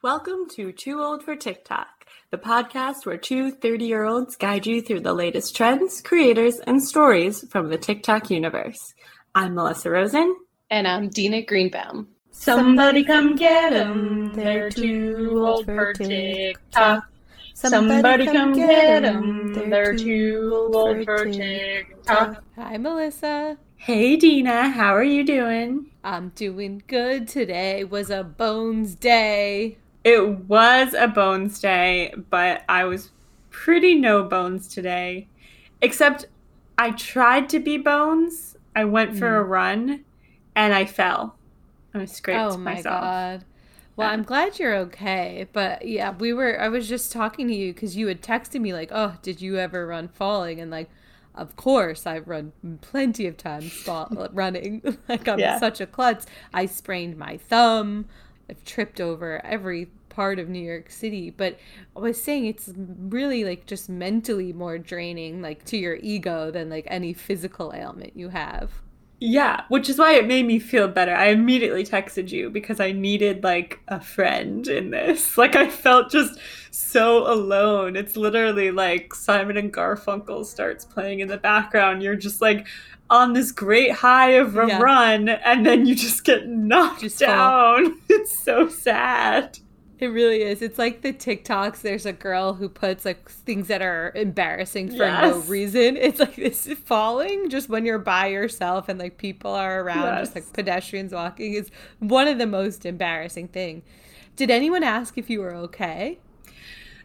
Welcome to Too Old for TikTok, the podcast where two 30 year olds guide you through the latest trends, creators, and stories from the TikTok universe. I'm Melissa Rosen. And I'm Dina Greenbaum. Somebody come get them. They're too old for TikTok. Somebody come get them. They're too old for TikTok. Hi, Melissa. Hey, Dina. How are you doing? I'm doing good. Today was a Bones Day. It was a bones day, but I was pretty no bones today. Except I tried to be bones. I went for a mm. run and I fell. I scraped myself. oh my myself. god. Well, I'm glad you're okay. But yeah, we were I was just talking to you cuz you had texted me like, "Oh, did you ever run falling?" and like of course, I've run plenty of times fall, uh, running. like I'm Yeah. such a klutz. I sprained my thumb. I've tripped over every part of New York City. But I was saying it's really like just mentally more draining, like to your ego, than like any physical ailment you have. Yeah, which is why it made me feel better. I immediately texted you because I needed like a friend in this. Like I felt just so alone. It's literally like Simon and Garfunkel starts playing in the background. You're just like on this great high of a Yeah. run and then you just get knocked Just fall. down. It's so sad. It really is. It's like the TikToks. There's a girl who puts like things that are embarrassing for no reason. It's like this falling just when you're by yourself and like people are around, just like pedestrians walking is one of the most embarrassing thing. Did anyone ask if you were okay?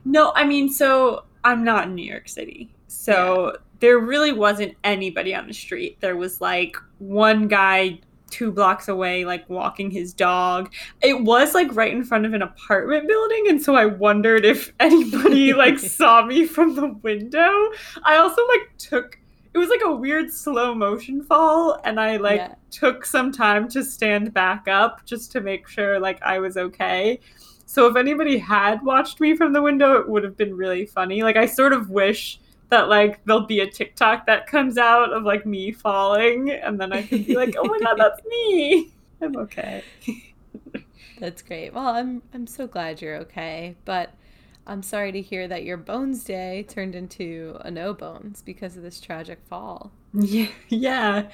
No, I mean, so I'm not in New York City. So there really wasn't anybody on the street. There was like one guy two blocks away, like walking his dog. It was like right in front of an apartment building. And so I wondered if anybody like saw me from the window. I also like took. It was like a weird slow motion fall, and I like Yeah. took some time to stand back up just to make sure like I was okay. So if anybody had watched me from the window, it would have been really funny. Like I sort of wish that like there'll be a TikTok that comes out of like me falling, and then I can be like, oh my god, that's me. I'm okay. That's great. Well, I'm I'm so glad you're okay, but I'm sorry to hear that your bones day turned into a no bones because of this tragic fall. Yeah, yeah,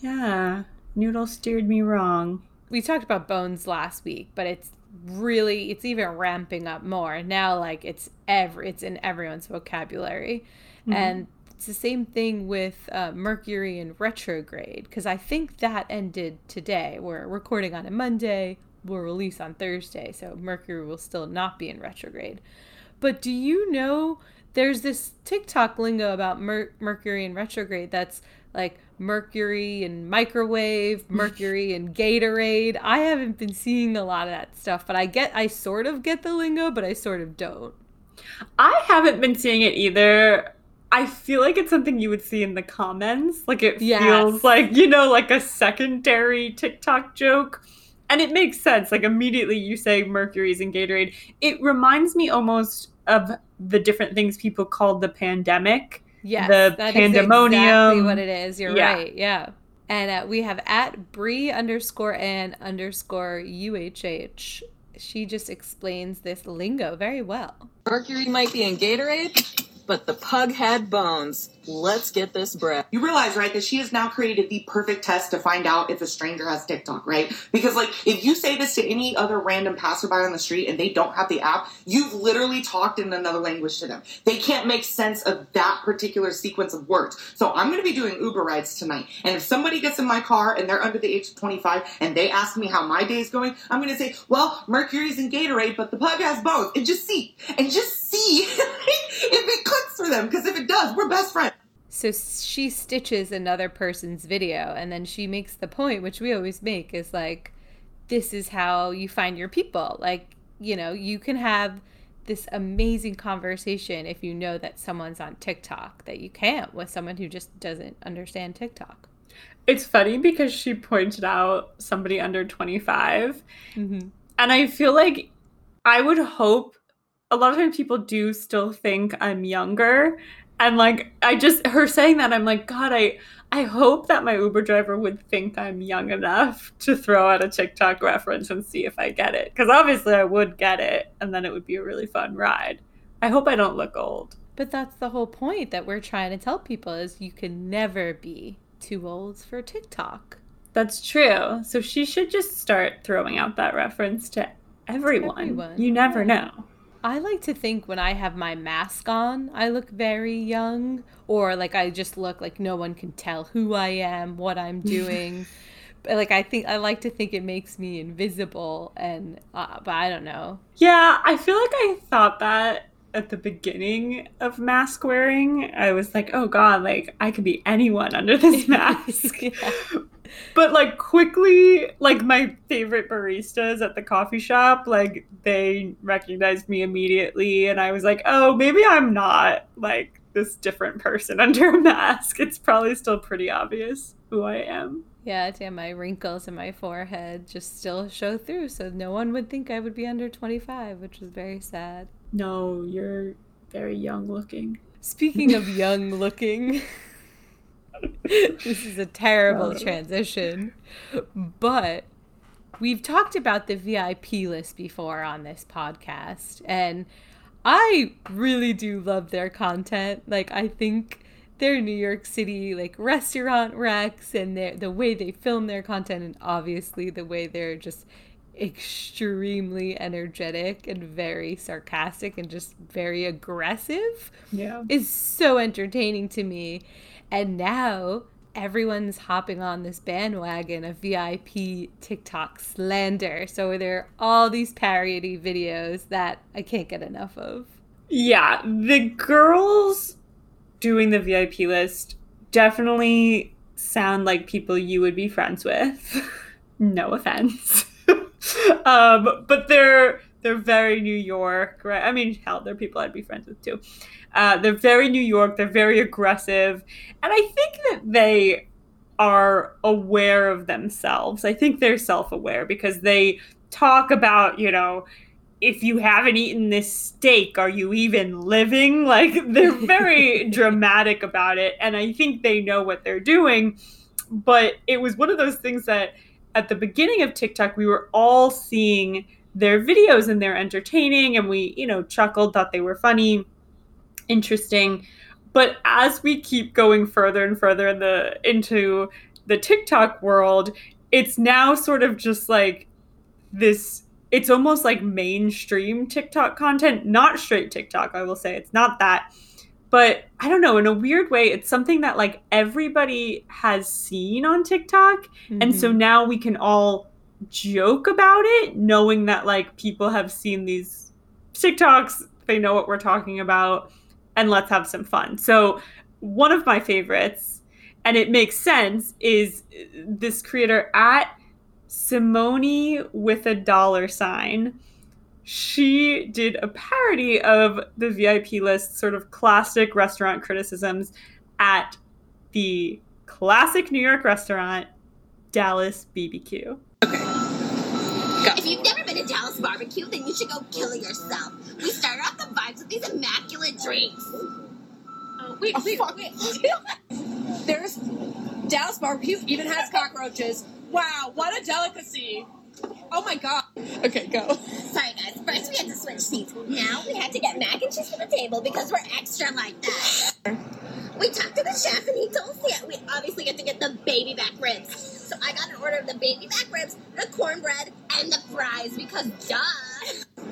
yeah. Noodle steered me wrong. we talked about bones last week, but it's really it's even ramping up more now. Like it's every it's in everyone's vocabulary, and it's the same thing with uh, Mercury in retrograde because I think that ended today. We're recording on a Monday. We'll release on Thursday, so Mercury will still not be in retrograde. But do you know there's this TikTok lingo about Mer- Mercury in retrograde that's like Mercury and microwave, Mercury and Gatorade. I haven't been seeing a lot of that stuff, but I get I sort of get the lingo, but I sort of don't. I haven't been seeing it either. I feel like it's something you would see in the comments. Like it Yes. feels like, you know, like a secondary TikTok joke. And it makes sense. Like immediately you say Mercury's in Gatorade. It reminds me almost of the different things people called the pandemic. Yes, The that is exactly pandemonium. what it is. You're Yeah. right. Yeah. And uh, we have at Bree underscore and underscore UHH. She just explains this lingo very well. Mercury might be in Gatorade, but the pug had bones. Let's get this bread. You realize, right, that she has now created the perfect test to find out if a stranger has TikTok, right? Because, like, if you say this to any other random passerby on the street and they don't have the app, you've literally talked in another language to them. They can't make sense of that particular sequence of words. So I'm going to be doing Uber rides tonight. And if somebody gets in my car and they're under the age of 25 and they ask me how my day is going, I'm going to say, well, Mercury's in Gatorade, but the pug has bones. And just see. And just see if it clicks for them. Because if it does, we're best friends. So she stitches another person's video and then she makes the point, which we always make, is like, this is how you find your people. Like, you know, you can have this amazing conversation if you know that someone's on TikTok that you can't with someone who just doesn't understand TikTok. It's funny because she pointed out somebody under 25. Mm-hmm. And I feel like I would hope a lot of times people do still think I'm younger. And like I just her saying that I'm like god I I hope that my Uber driver would think I'm young enough to throw out a TikTok reference and see if I get it. Because obviously I would get it, and then it would be a really fun ride. I hope I don't look old. But that's the whole point that we're trying to tell people is you can never be too old for TikTok. That's true. So she should just start throwing out that reference to everyone. Everyone, You never know. I like to think when I have my mask on, I look very young, or like I just look like no one can tell who I am, what I'm doing. but like I think I like to think it makes me invisible, and uh, but I don't know. Yeah, I feel like I thought that at the beginning of mask wearing. I was like, oh god, like I could be anyone under this mask. Yeah. But like quickly, like my favorite baristas at the coffee shop, like they recognized me immediately and I was like, "Oh, maybe I'm not like this different person under a mask. It's probably still pretty obvious who I am." Yeah, damn, my wrinkles in my forehead just still show through, so no one would think I would be under 25, which is very sad. No, you're very young looking. Speaking of young looking, this is a terrible Oh. transition, but we've talked about the VIP list before on this podcast, and I really do love their content. Like, I think their New York City like restaurant recs and their the way they film their content, and obviously the way they're just extremely energetic and very sarcastic and just very aggressive Yeah. is so entertaining to me. And now everyone's hopping on this bandwagon of VIP TikTok slander. So there are all these parody videos that I can't get enough of. Yeah, the girls doing the VIP list definitely sound like people you would be friends with. no offense. Um, but they're they're very New York, right? I mean, hell, they're people I'd be friends with too. Uh, they're very New York. They're very aggressive, and I think that they are aware of themselves. I think they're self-aware because they talk about, you know, if you haven't eaten this steak, are you even living? Like they're very dramatic about it. And I think they know what they're doing. But it was one of those things that at the beginning of TikTok, we were all seeing their videos and they're entertaining and we, you know, chuckled, thought they were funny, interesting. But as we keep going further and further in the into the TikTok world, it's now sort of just like this it's almost like mainstream TikTok content, not straight TikTok, I will say. It's not that. But I don't know, in a weird way, it's something that like everybody has seen on TikTok. And so Mhm. now we can all joke about it, knowing that like people have seen these TikToks, they know what we're talking about, and let's have some fun. So, one of my favorites, and it makes sense, is this creator at Simone with a dollar sign. She did a parody of the VIP list, sort of classic restaurant criticisms at the classic New York restaurant, Dallas BBQ. Okay. If you've never been to Dallas barbecue, then you should go kill yourself. We start off the vibes with these immaculate drinks. Uh, oh, wait, wait, wait. There's Dallas barbecue even has cockroaches. Wow, what a delicacy. Oh my god. Okay, go. Sorry, guys. First, we had to switch seats. Now, we had to get mac and cheese for the table because we're extra like that. We talked to the chef, and he told us that we obviously get to get the baby back ribs. So I got an order of the baby back ribs, the cornbread, and the fries because duh.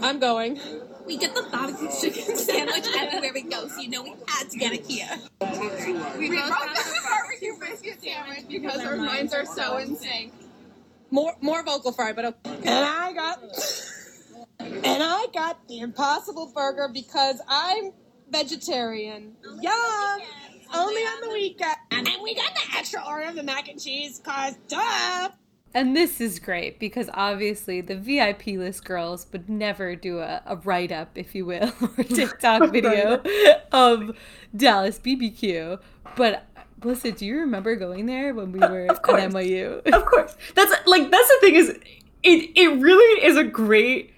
I'm going. We get the barbecue chicken sandwich everywhere we go, so you know we had to get it here. We, both got the barbecue biscuit sandwich because our minds are so in sync. More more vocal fry, but okay. And I got and I got the impossible burger because I'm vegetarian. Yum! Only on the weekend. And we got the extra order of the mac and cheese cause duh! And this is great because obviously the VIP list girls would never do a, a write up, if you will, or TikTok video of Dallas BBQ. But Melissa, do you remember going there when we uh, were Of course. at NYU? of course that's like that's the thing is it it really is a great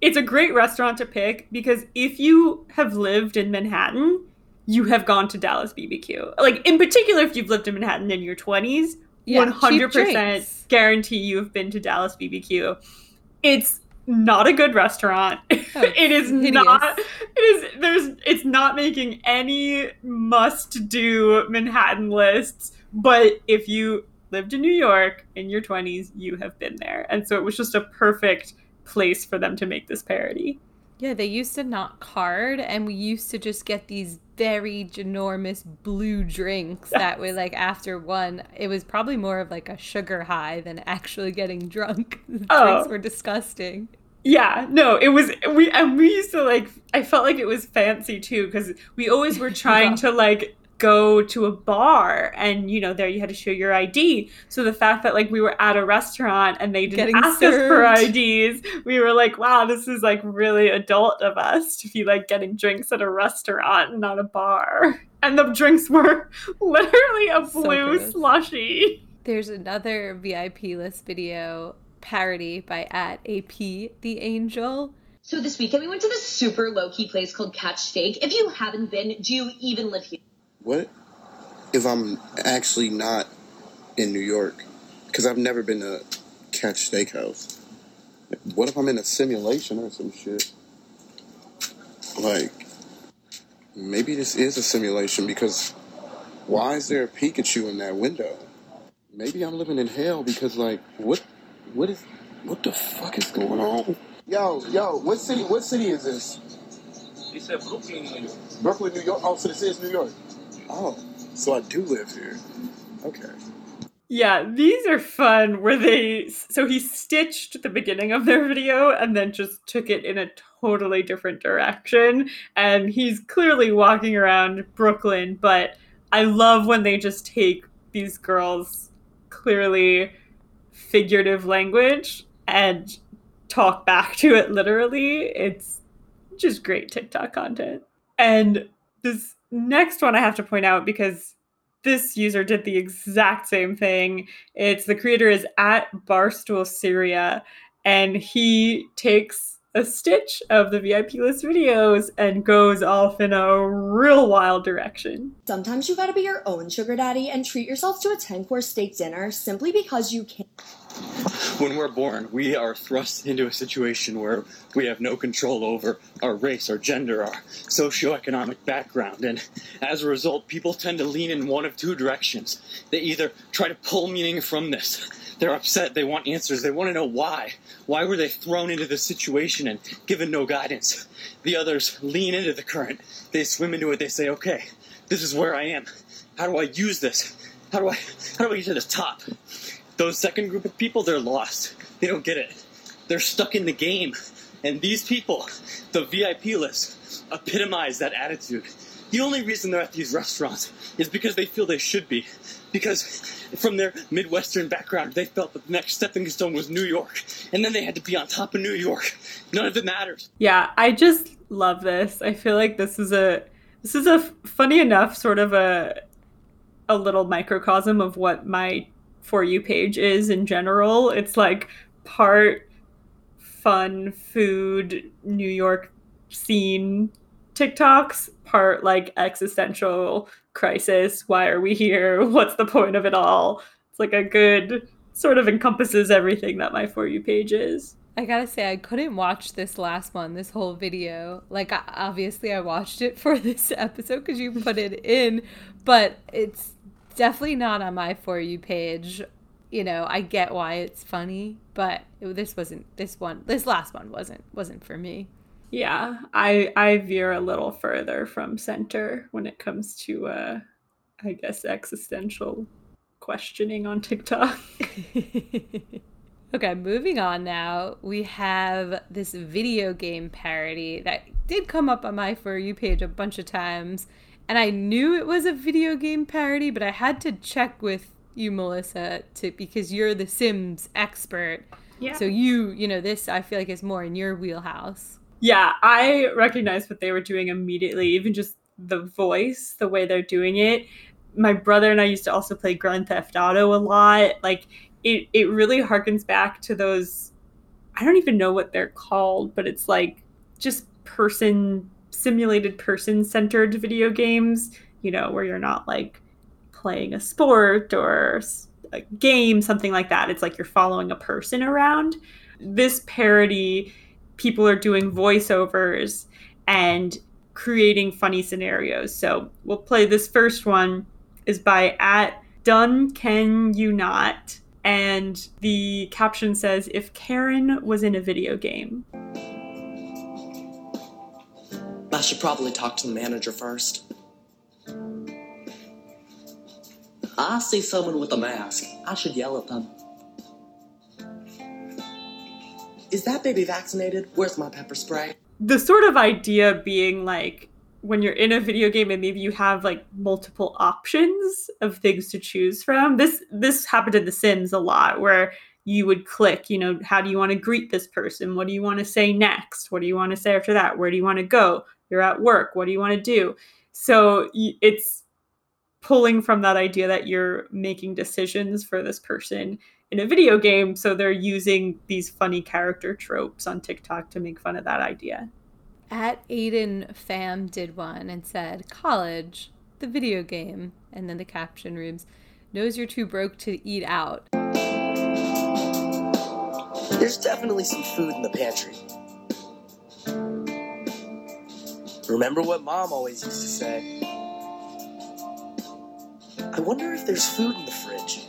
it's a great restaurant to pick because if you have lived in manhattan you have gone to Dallas BBQ. Like in particular, if you've lived in Manhattan in your twenties, Yeah, 100% guarantee you have been to Dallas BBQ. It's not a good restaurant. Oh, it is hideous. not. It is. There's. It's not making any must-do Manhattan lists. But if you lived in New York in your twenties, you have been there, and so it was just a perfect place for them to make this parody. Yeah, they used to not card, and we used to just get these very ginormous blue drinks that were like after one. It was probably more of like a sugar high than actually getting drunk. The Oh. drinks were disgusting. Yeah, no, it was we and we used to like I felt like it was fancy too because we always were trying to like go to a bar and you know there you had to show your ID. So the fact that like we were at a restaurant and they didn't Getting ask us for. IDs, we were like, wow, this is like really adult of us to be like getting drinks at a restaurant, and not a bar. And the drinks were literally a blue gross. slushy. There's another VIP list video parody by at AP the Angel. So this weekend we went to this super low key place called Catch Steak. If you haven't been, do you even live here? What if I'm actually not in New York? Because I've never been to Catch Steakhouse. What if I'm in a simulation or some shit? Like, maybe this is a simulation because why is there a Pikachu in that window? Maybe I'm living in hell because, like, what, what is, what the fuck is going on? Yo, yo, what city? What city is this? He said Brooklyn. New York. Brooklyn, New York. Oh, so this is New York. Oh, so I do live here. Okay. Yeah, these are fun where they so he stitched the beginning of their video and then just took it in a totally different direction and he's clearly walking around Brooklyn, but I love when they just take these girls clearly figurative language and talk back to it literally. It's just great TikTok content. And this next one I have to point out because this user did the exact same thing. It's the creator is at Barstool Syria, and he takes a stitch of the VIP list videos and goes off in a real wild direction. Sometimes you gotta be your own sugar daddy and treat yourself to a 10 course steak dinner simply because you can. When we're born, we are thrust into a situation where we have no control over our race, our gender, our socioeconomic background, and as a result, people tend to lean in one of two directions. They either try to pull meaning from this. They're upset, they want answers, they want to know why. Why were they thrown into this situation and given no guidance? The others lean into the current. They swim into it, they say, okay, this is where I am. How do I use this? How do I how do I get to the top? Those second group of people, they're lost. They don't get it. They're stuck in the game. And these people, the VIP list, epitomize that attitude. The only reason they're at these restaurants is because they feel they should be. Because from their Midwestern background, they felt that the next stepping stone was New York. And then they had to be on top of New York. None of it matters. Yeah, I just love this. I feel like this is a this is a funny enough sort of a a little microcosm of what my for you page is in general. It's like part fun food New York scene TikToks, part like existential crisis, why are we here? What's the point of it all? It's like a good sort of encompasses everything that my for you page is. I gotta say, I couldn't watch this last one, this whole video. Like, obviously, I watched it for this episode because you put it in, but it's definitely not on my For You page. You know, I get why it's funny, but it, this wasn't, this one, this last one wasn't, wasn't for me. Yeah, I I veer a little further from center when it comes to uh I guess existential questioning on TikTok. Okay, moving on now. We have this video game parody that did come up on my For You page a bunch of times. And I knew it was a video game parody, but I had to check with you, Melissa, to because you're the Sims expert. Yeah. So you, you know, this I feel like is more in your wheelhouse. Yeah, I recognized what they were doing immediately, even just the voice, the way they're doing it. My brother and I used to also play Grand Theft Auto a lot. Like it it really harkens back to those I don't even know what they're called, but it's like just person simulated person centered video games, you know, where you're not like playing a sport or a game, something like that. It's like you're following a person around. This parody, people are doing voiceovers and creating funny scenarios. So we'll play this first one is by at Done Can You Not. And the caption says, if Karen was in a video game. I should probably talk to the manager first. I see someone with a mask. I should yell at them. Is that baby vaccinated? Where's my pepper spray? the sort of idea being like when you're in a video game and maybe you have like multiple options of things to choose from this this happened in the sims a lot where you would click you know how do you want to greet this person what do you want to say next what do you want to say after that where do you want to go you're at work what do you want to do so it's pulling from that idea that you're making decisions for this person in a video game so they're using these funny character tropes on tiktok to make fun of that idea At Aiden Fam did one and said, College, the video game. And then the caption reads, Knows you're too broke to eat out. There's definitely some food in the pantry. Remember what mom always used to say? I wonder if there's food in the fridge.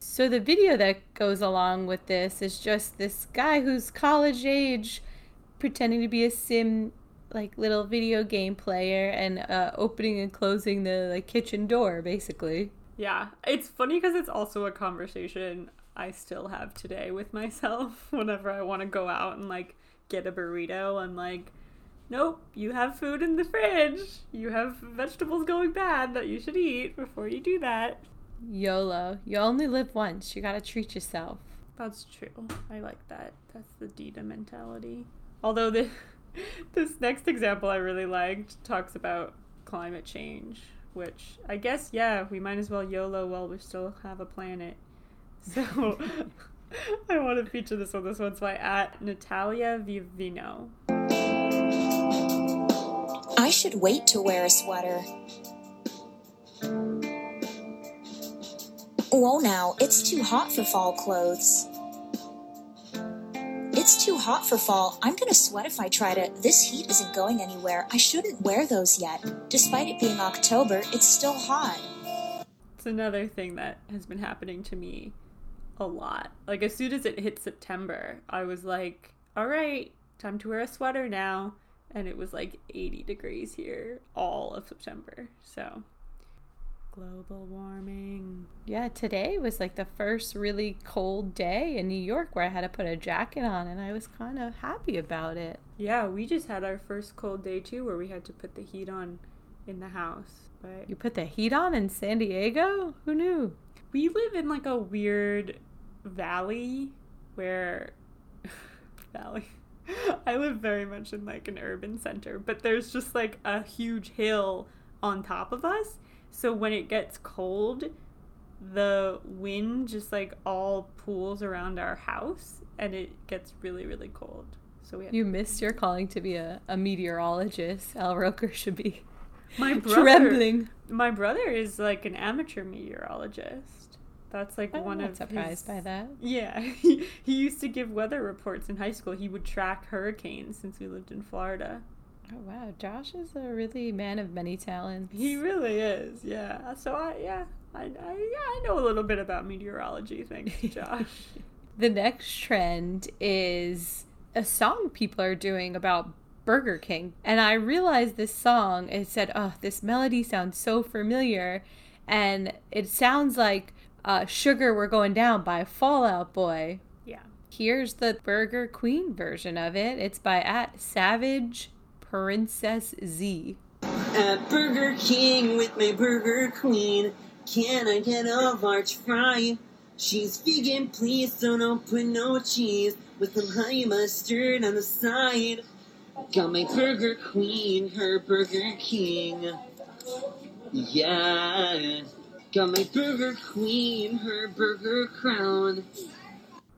So the video that goes along with this is just this guy who's college age pretending to be a sim like little video game player and uh, opening and closing the like kitchen door basically. Yeah, it's funny because it's also a conversation I still have today with myself whenever I want to go out and like get a burrito. I'm like, nope, you have food in the fridge. You have vegetables going bad that you should eat before you do that. YOLO. You only live once. You got to treat yourself. That's true. I like that. That's the Dina mentality. Although the this next example I really liked talks about climate change, which I guess yeah, we might as well YOLO while we still have a planet. So I want to feature this one. This one's by at Natalia Vivino. I should wait to wear a sweater. Whoa now, it's too hot for fall clothes. It's too hot for fall. I'm gonna sweat if I try to. This heat isn't going anywhere. I shouldn't wear those yet. Despite it being October, it's still hot. It's another thing that has been happening to me a lot. Like as soon as it hit September, I was like, all right, time to wear a sweater now. And it was like 80 degrees here all of September. So global warming. Yeah, today was like the first really cold day in New York where I had to put a jacket on and I was kind of happy about it. Yeah, we just had our first cold day too where we had to put the heat on in the house. But You put the heat on in San Diego? Who knew? we live in like a weird valley where valley i live very much in like an urban center but there's just like a huge hill on top of us so when it gets cold the wind just like all pools around our house and it gets really really cold so we have You missed your calling to be a, a meteorologist. Al Roker should be my brother trembling. my brother is like an amateur meteorologist that's like I'm one not of surprised his- by that. Yeah, he, he used to give weather reports in high school. He would track hurricanes since we lived in Florida. Oh wow, Josh is a really man of many talents. He really is. Yeah. So I yeah I, I yeah I know a little bit about meteorology. Thanks, Josh. The next trend is a song people are doing about Burger King. And I realized this song, it said, oh, this melody sounds so familiar. And it sounds like uh, Sugar We're Going Down by Fall Out Boy. Yeah. Here's the Burger Queen version of it. It's by at Savage Princess Z. At Burger King with my Burger Queen. Can I get a large fry? She's vegan, please, so don't put no cheese. With some honey mustard on the side. Got my Burger Queen, her Burger King. Yeah. Got my Burger Queen, her Burger Crown.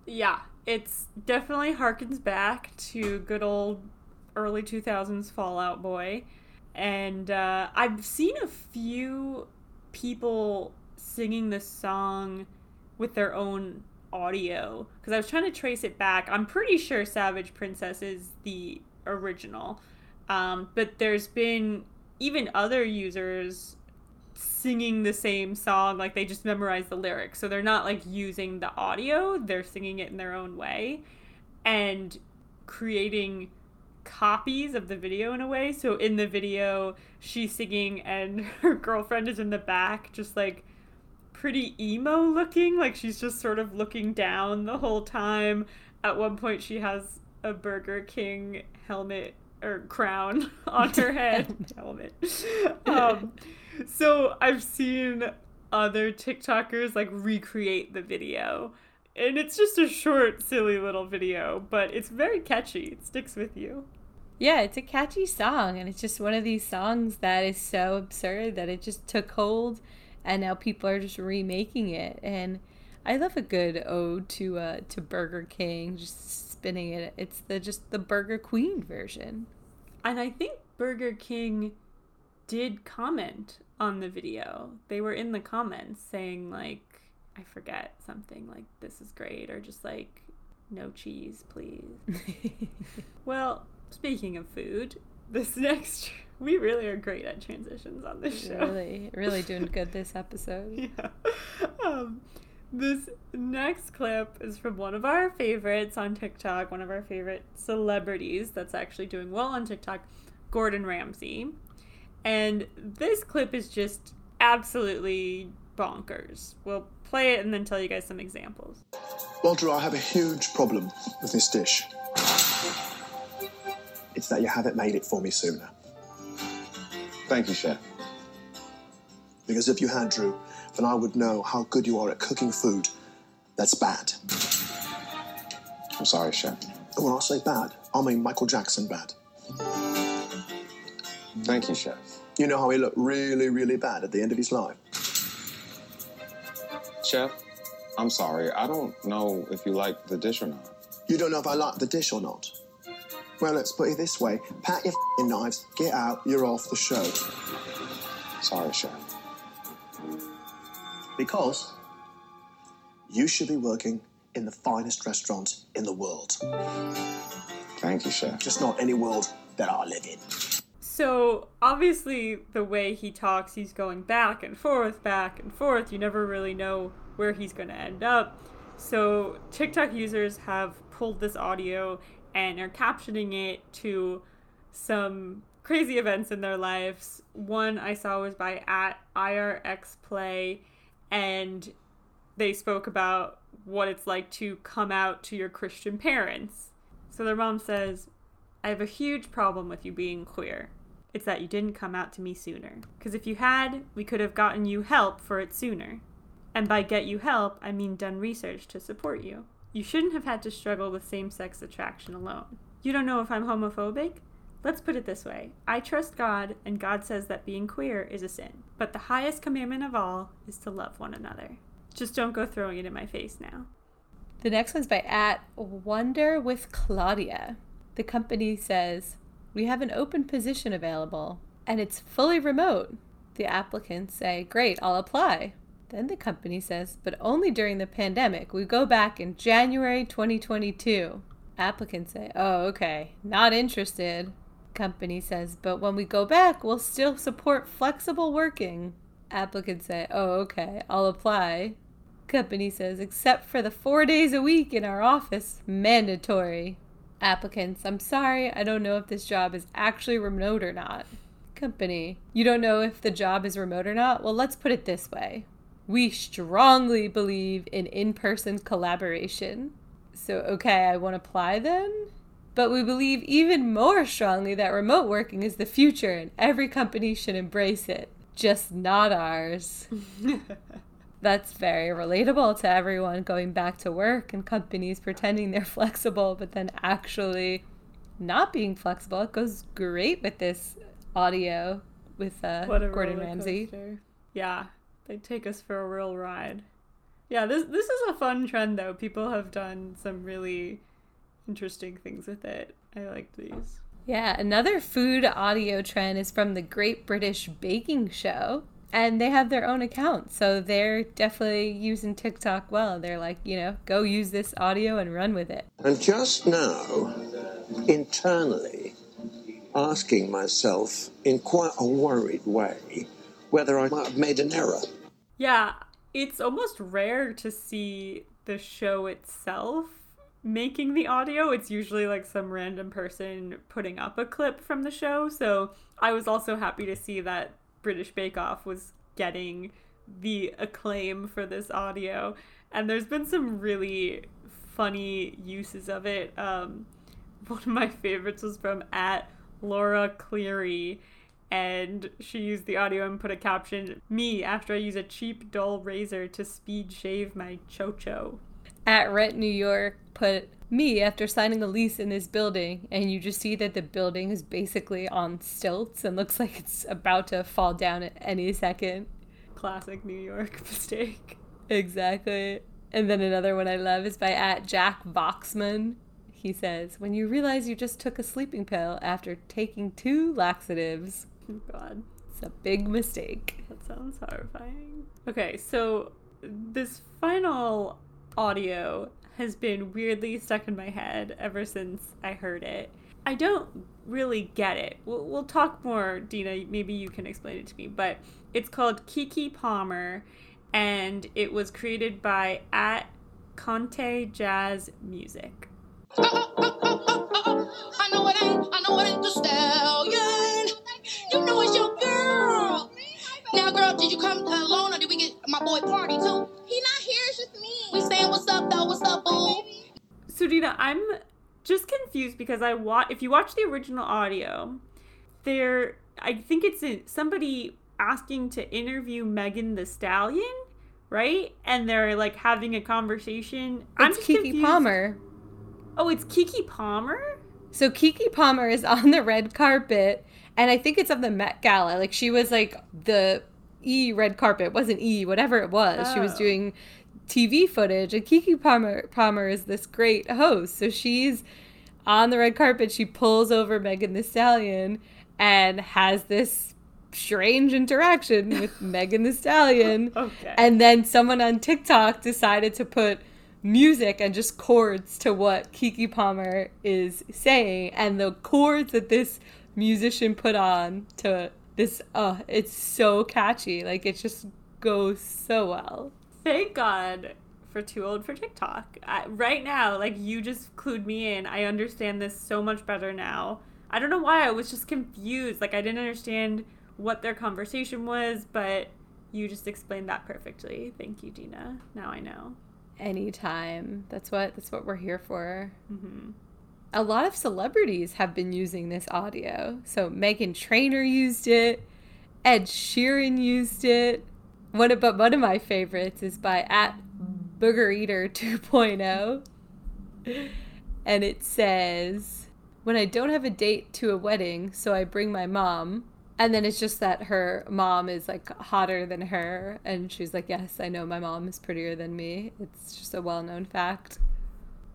Yeah, it's definitely harkens back to good old early 2000s Fall Out Boy. And uh, I've seen a few people singing this song with their own audio because I was trying to trace it back. I'm pretty sure Savage Princess is the original. Um, but there's been even other users singing the same song like they just memorize the lyrics. So they're not like using the audio they're singing it in their own way and creating copies of the video in a way. So in the video she's singing and her girlfriend is in the back just like pretty emo looking like she's just sort of looking down the whole time. At one point she has a burger king helmet or crown on her head. Helmet. Um so I've seen other TikTokers like recreate the video. And it's just a short, silly little video, but it's very catchy. It sticks with you. Yeah, it's a catchy song, and it's just one of these songs that is so absurd that it just took hold, and now people are just remaking it. And I love a good ode to uh, to Burger King, just spinning it. It's the just the Burger Queen version. And I think Burger King did comment on the video. They were in the comments saying like I forget something like this is great or just like no cheese, please. well, speaking of food, this next we really are great at transitions on this show. Really, really doing good this episode. yeah. Um, this next clip is from one of our favorites on TikTok, one of our favorite celebrities that's actually doing well on TikTok, Gordon Ramsay. And this clip is just absolutely bonkers. We'll play it and then tell you guys some examples. Well, Drew, I have a huge problem with this dish. It's that you haven't made it for me sooner. Thank you, Chef. Because if you had, Drew, then I would know how good you are at cooking food that's bad. I'm sorry, Chef. And when I say bad, I mean Michael Jackson bad. Thank you, Chef. You know how he looked really, really bad at the end of his life? Chef, I'm sorry. I don't know if you like the dish or not. You don't know if I like the dish or not? Well, let's put it this way pack your fing knives, get out, you're off the show. Sorry, Chef. Because you should be working in the finest restaurant in the world. Thank you, Chef. Just not any world that I live in. So, obviously, the way he talks, he's going back and forth, back and forth. You never really know where he's going to end up. So, TikTok users have pulled this audio and are captioning it to some crazy events in their lives. One I saw was by at IRXPlay, and they spoke about what it's like to come out to your Christian parents. So their mom says, I have a huge problem with you being queer. It's that you didn't come out to me sooner. Because if you had, we could have gotten you help for it sooner. And by get you help, I mean done research to support you. You shouldn't have had to struggle with same sex attraction alone. You don't know if I'm homophobic? Let's put it this way I trust God, and God says that being queer is a sin. But the highest commandment of all is to love one another. Just don't go throwing it in my face now. The next one's by at Wonder with Claudia. The company says, We have an open position available, and it's fully remote. The applicants say, Great, I'll apply. Then the company says, But only during the pandemic. We go back in January 2022. Applicants say, Oh, okay, not interested. Company says, But when we go back, we'll still support flexible working. Applicants say, Oh, okay, I'll apply. Company says, Except for the four days a week in our office, mandatory applicants, I'm sorry, I don't know if this job is actually remote or not. Company, you don't know if the job is remote or not? Well, let's put it this way we strongly believe in in person collaboration. So, okay, I won't apply then? But we believe even more strongly that remote working is the future and every company should embrace it, just not ours. That's very relatable to everyone going back to work and companies pretending they're flexible, but then actually not being flexible. It goes great with this audio with uh, Gordon Ramsay. Coaster. Yeah, they take us for a real ride. Yeah, this this is a fun trend though. People have done some really interesting things with it. I like these. Yeah, another food audio trend is from the Great British Baking Show. And they have their own account. So they're definitely using TikTok well. They're like, you know, go use this audio and run with it. And just now, internally, asking myself in quite a worried way whether I might have made an error. Yeah, it's almost rare to see the show itself making the audio. It's usually like some random person putting up a clip from the show. So I was also happy to see that British Bake Off was getting the acclaim for this audio. And there's been some really funny uses of it. Um, one of my favorites was from at Laura Cleary. And she used the audio and put a caption Me after I use a cheap, dull razor to speed shave my chocho. At Rent New York put me after signing a lease in this building, and you just see that the building is basically on stilts and looks like it's about to fall down at any second. Classic New York mistake. Exactly. And then another one I love is by at Jack Voxman. He says, When you realize you just took a sleeping pill after taking two laxatives. Oh, God. It's a big mistake. That sounds horrifying. Okay, so this final audio has been weirdly stuck in my head ever since I heard it. I don't really get it. We'll, we'll talk more, Dina. Maybe you can explain it to me. But it's called Keke Palmer, and it was created by at Conte Jazz Music. I know it ain't, I know it ain't the stallion. You know it's your girl. Now, girl, did you come alone or did we get my boy Party too? He not here, it's just me. We saying what's up though, what's up, boo? So Dina, I'm just confused because I watch. If you watch the original audio, there, I think it's a, somebody asking to interview Megan Thee Stallion, right? And they're like having a conversation. I'm It's Keke confused. Palmer. Oh, it's Keke Palmer. So Keke Palmer is on the red carpet, and I think it's of the Met Gala. Like she was like the E red carpet, It wasn't E, whatever it was. She was Oh. doing TV footage, and Keke Palmer Palmer is this great host. So she's on the red carpet. She pulls over Megan Thee Stallion and has this strange interaction with Megan Thee Stallion. Okay. And then someone on TikTok decided to put music and just chords to what Keke Palmer is saying. And the chords that this musician put on to this, uh, it's so catchy. Like it just goes so well. Thank God for Too Old for TikTok. I, right now, like you just clued me in. I understand this so much better now. I don't know why I was just confused. Like I didn't understand what their conversation was, but you just explained that perfectly. Thank you, Dina. Now I know. Anytime. That's what that's what we're here for. Mm-hmm. A lot of celebrities have been using this audio. So Meghan Trainor used it. Ed Sheeran used it. One of, but one of my favorites is by at Booger Eater 2.0. And it says, When I don't have a date to a wedding, so I bring my mom. And then it's just that her mom is like hotter than her. And she's like, Yes, I know my mom is prettier than me. It's just a well known fact.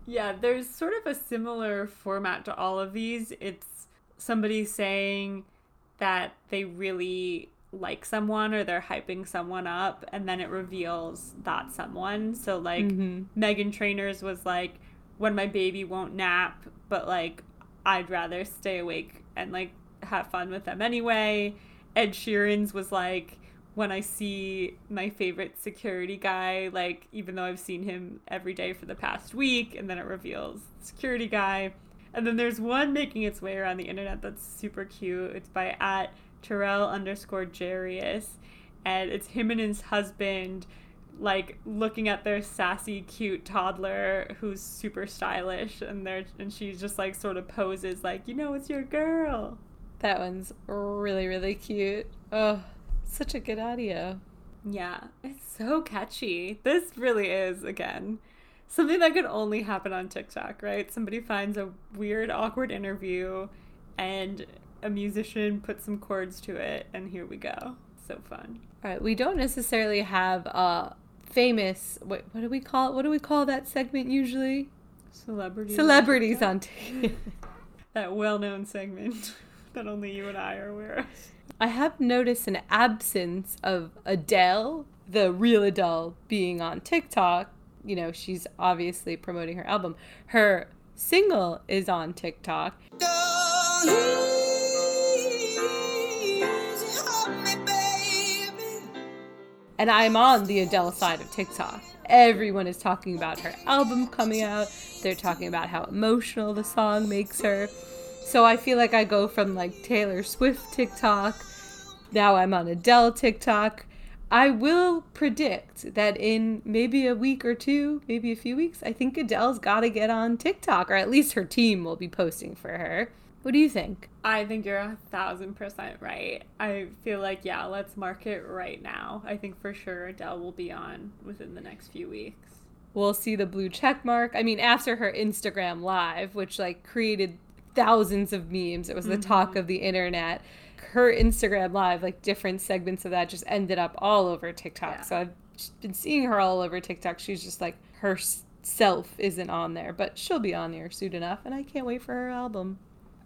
Yeah, there's sort of a similar format to all of these. It's somebody saying that they really like someone or they're hyping someone up, and then it reveals that someone. So, like, Mhm. Meghan Trainor's was like, when my baby won't nap, but like, I'd rather stay awake and like have fun with them anyway. Ed Sheeran's was like, when I see my favorite security guy, like even though I've seen him every day for the past week, and then it reveals security guy. And then there's one making its way around the internet that's super cute. It's by at Terrell underscore Jarius, and it's him and his husband like looking at their sassy cute toddler who's super stylish and they're and she just like sort of poses like you know it's your girl That one's really, really cute. Oh, such a good audio. Yeah, it's so catchy. This really is, again, something that could only happen on TikTok, right? Somebody finds a weird, awkward interview and a musician put some chords to it, and here we go. So fun. All right, we don't necessarily have a famous. What, what do we call? What do we call that segment usually? Celebrities. Celebrities on. T- that well-known segment that only you and I are aware of. I have noticed an absence of Adele, the real Adele, being on TikTok. You know, she's obviously promoting her album. Her single is on TikTok. And I'm on the Adele side of TikTok. Everyone is talking about her album coming out. They're talking about how emotional the song makes her. So I feel like I go from like Taylor Swift TikTok, now I'm on Adele TikTok. I will predict that in maybe a week or two, maybe a few weeks, I think Adele's got to get on TikTok, or at least her team will be posting for her. What do you think? I think you're a thousand percent right. I feel like, yeah, let's mark it right now. I think for sure Adele will be on within the next few weeks. We'll see the blue check mark. I mean, after her Instagram live, which like created thousands of memes, it was the mm-hmm. talk of the internet. Her Instagram live, like different segments of that, just ended up all over TikTok. Yeah. So I've been seeing her all over TikTok. She's just like herself isn't on there, but she'll be on there soon enough, and I can't wait for her album.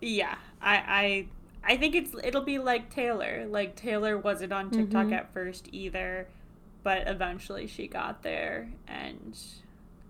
Yeah, I I I think it's it'll be like Taylor. Like Taylor wasn't on TikTok mm-hmm. at first either, but eventually she got there, and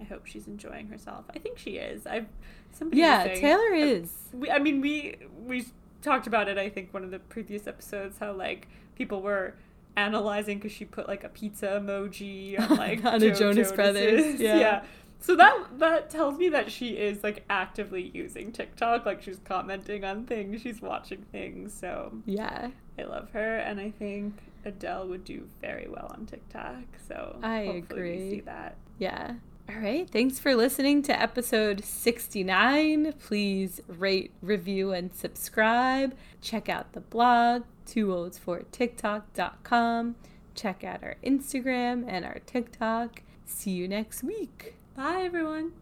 I hope she's enjoying herself. I think she is. I've somebody yeah, saying, Taylor is. We, I mean, we we talked about it. I think one of the previous episodes how like people were analyzing because she put like a pizza emoji on like on Joe a Jonas Brothers. Yeah. yeah. So that that tells me that she is like actively using TikTok, like she's commenting on things, she's watching things. So yeah, I love her, and I think Adele would do very well on TikTok. So I agree. see that. Yeah. All right. Thanks for listening to episode 69. Please rate, review, and subscribe. Check out the blog, twooldsfortiktok.com. Check out our Instagram and our TikTok. See you next week. Bye, everyone.